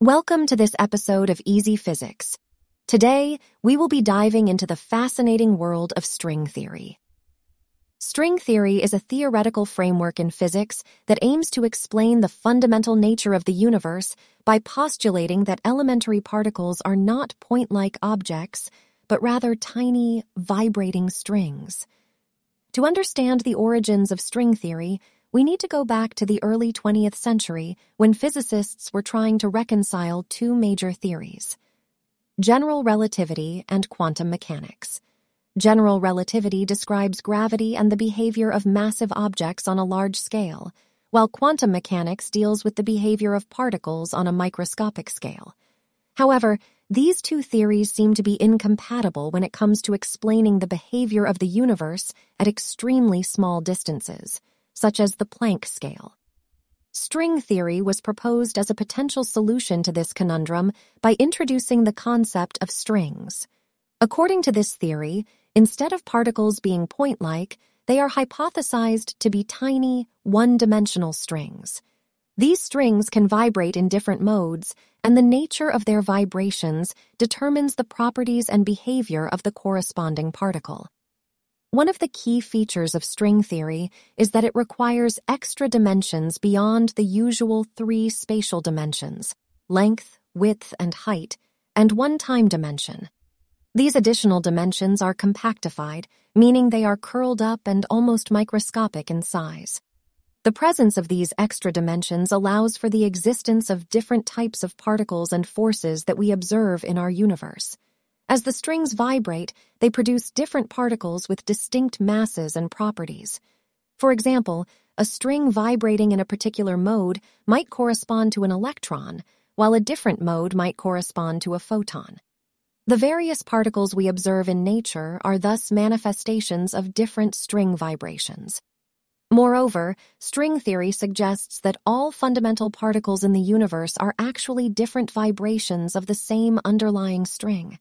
Welcome to this episode of Easy Physics. Today, we will be diving into the fascinating world of string theory. String theory is a theoretical framework in physics that aims to explain the fundamental nature of the universe by postulating that elementary particles are not point-like objects, but rather tiny, vibrating strings. To understand the origins of string theory, we need to go back to the early 20th century when physicists were trying to reconcile two major theories general relativity and quantum mechanics. General relativity describes gravity and the behavior of massive objects on a large scale, while quantum mechanics deals with the behavior of particles on a microscopic scale. However, these two theories seem to be incompatible when it comes to explaining the behavior of the universe at extremely small distances such as the Planck scale. String theory was proposed as a potential solution to this conundrum by introducing the concept of strings. According to this theory, instead of particles being point-like, they are hypothesized to be tiny, one-dimensional strings. These strings can vibrate in different modes, and the nature of their vibrations determines the properties and behavior of the corresponding particle. One of the key features of string theory is that it requires extra dimensions beyond the usual three spatial dimensions length, width, and height, and one time dimension. These additional dimensions are compactified, meaning they are curled up and almost microscopic in size. The presence of these extra dimensions allows for the existence of different types of particles and forces that we observe in our universe. As the strings vibrate, they produce different particles with distinct masses and properties. For example, a string vibrating in a particular mode might correspond to an electron, while a different mode might correspond to a photon. The various particles we observe in nature are thus manifestations of different string vibrations. Moreover, string theory suggests that all fundamental particles in the universe are actually different vibrations of the same underlying string.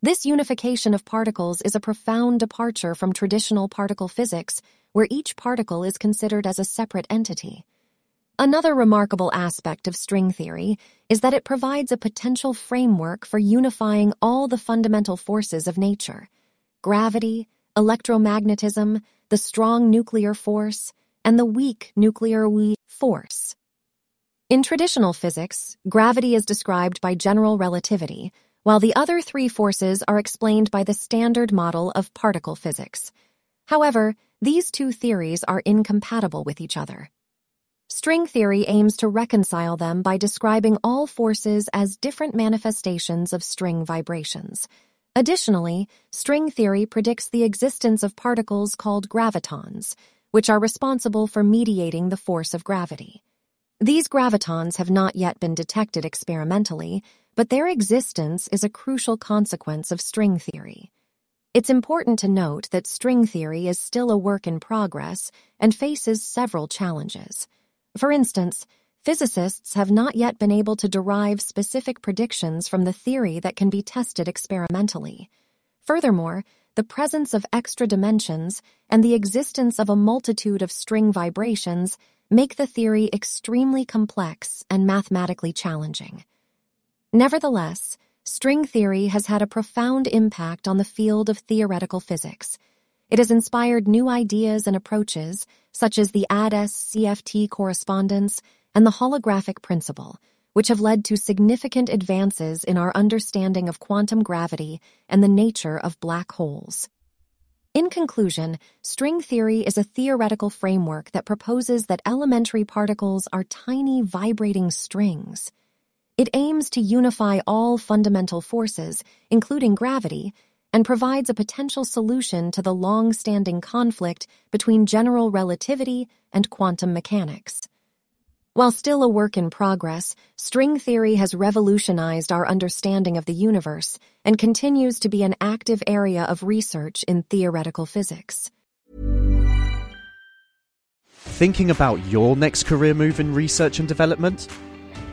This unification of particles is a profound departure from traditional particle physics, where each particle is considered as a separate entity. Another remarkable aspect of string theory is that it provides a potential framework for unifying all the fundamental forces of nature gravity, electromagnetism, the strong nuclear force, and the weak nuclear force. In traditional physics, gravity is described by general relativity while the other three forces are explained by the standard model of particle physics. However, these two theories are incompatible with each other. String theory aims to reconcile them by describing all forces as different manifestations of string vibrations. Additionally, string theory predicts the existence of particles called gravitons, which are responsible for mediating the force of gravity. These gravitons have not yet been detected experimentally, but their existence is a crucial consequence of string theory. It's important to note that string theory is still a work in progress and faces several challenges. For instance, physicists have not yet been able to derive specific predictions from the theory that can be tested experimentally. Furthermore, the presence of extra dimensions and the existence of a multitude of string vibrations make the theory extremely complex and mathematically challenging. Nevertheless, string theory has had a profound impact on the field of theoretical physics. It has inspired new ideas and approaches, such as the ADS CFT correspondence and the holographic principle, which have led to significant advances in our understanding of quantum gravity and the nature of black holes. In conclusion, string theory is a theoretical framework that proposes that elementary particles are tiny vibrating strings. It aims to unify all fundamental forces, including gravity, and provides a potential solution to the long standing conflict between general relativity and quantum mechanics. While still a work in progress, string theory has revolutionized our understanding of the universe and continues to be an active area of research in theoretical physics. Thinking about your next career move in research and development?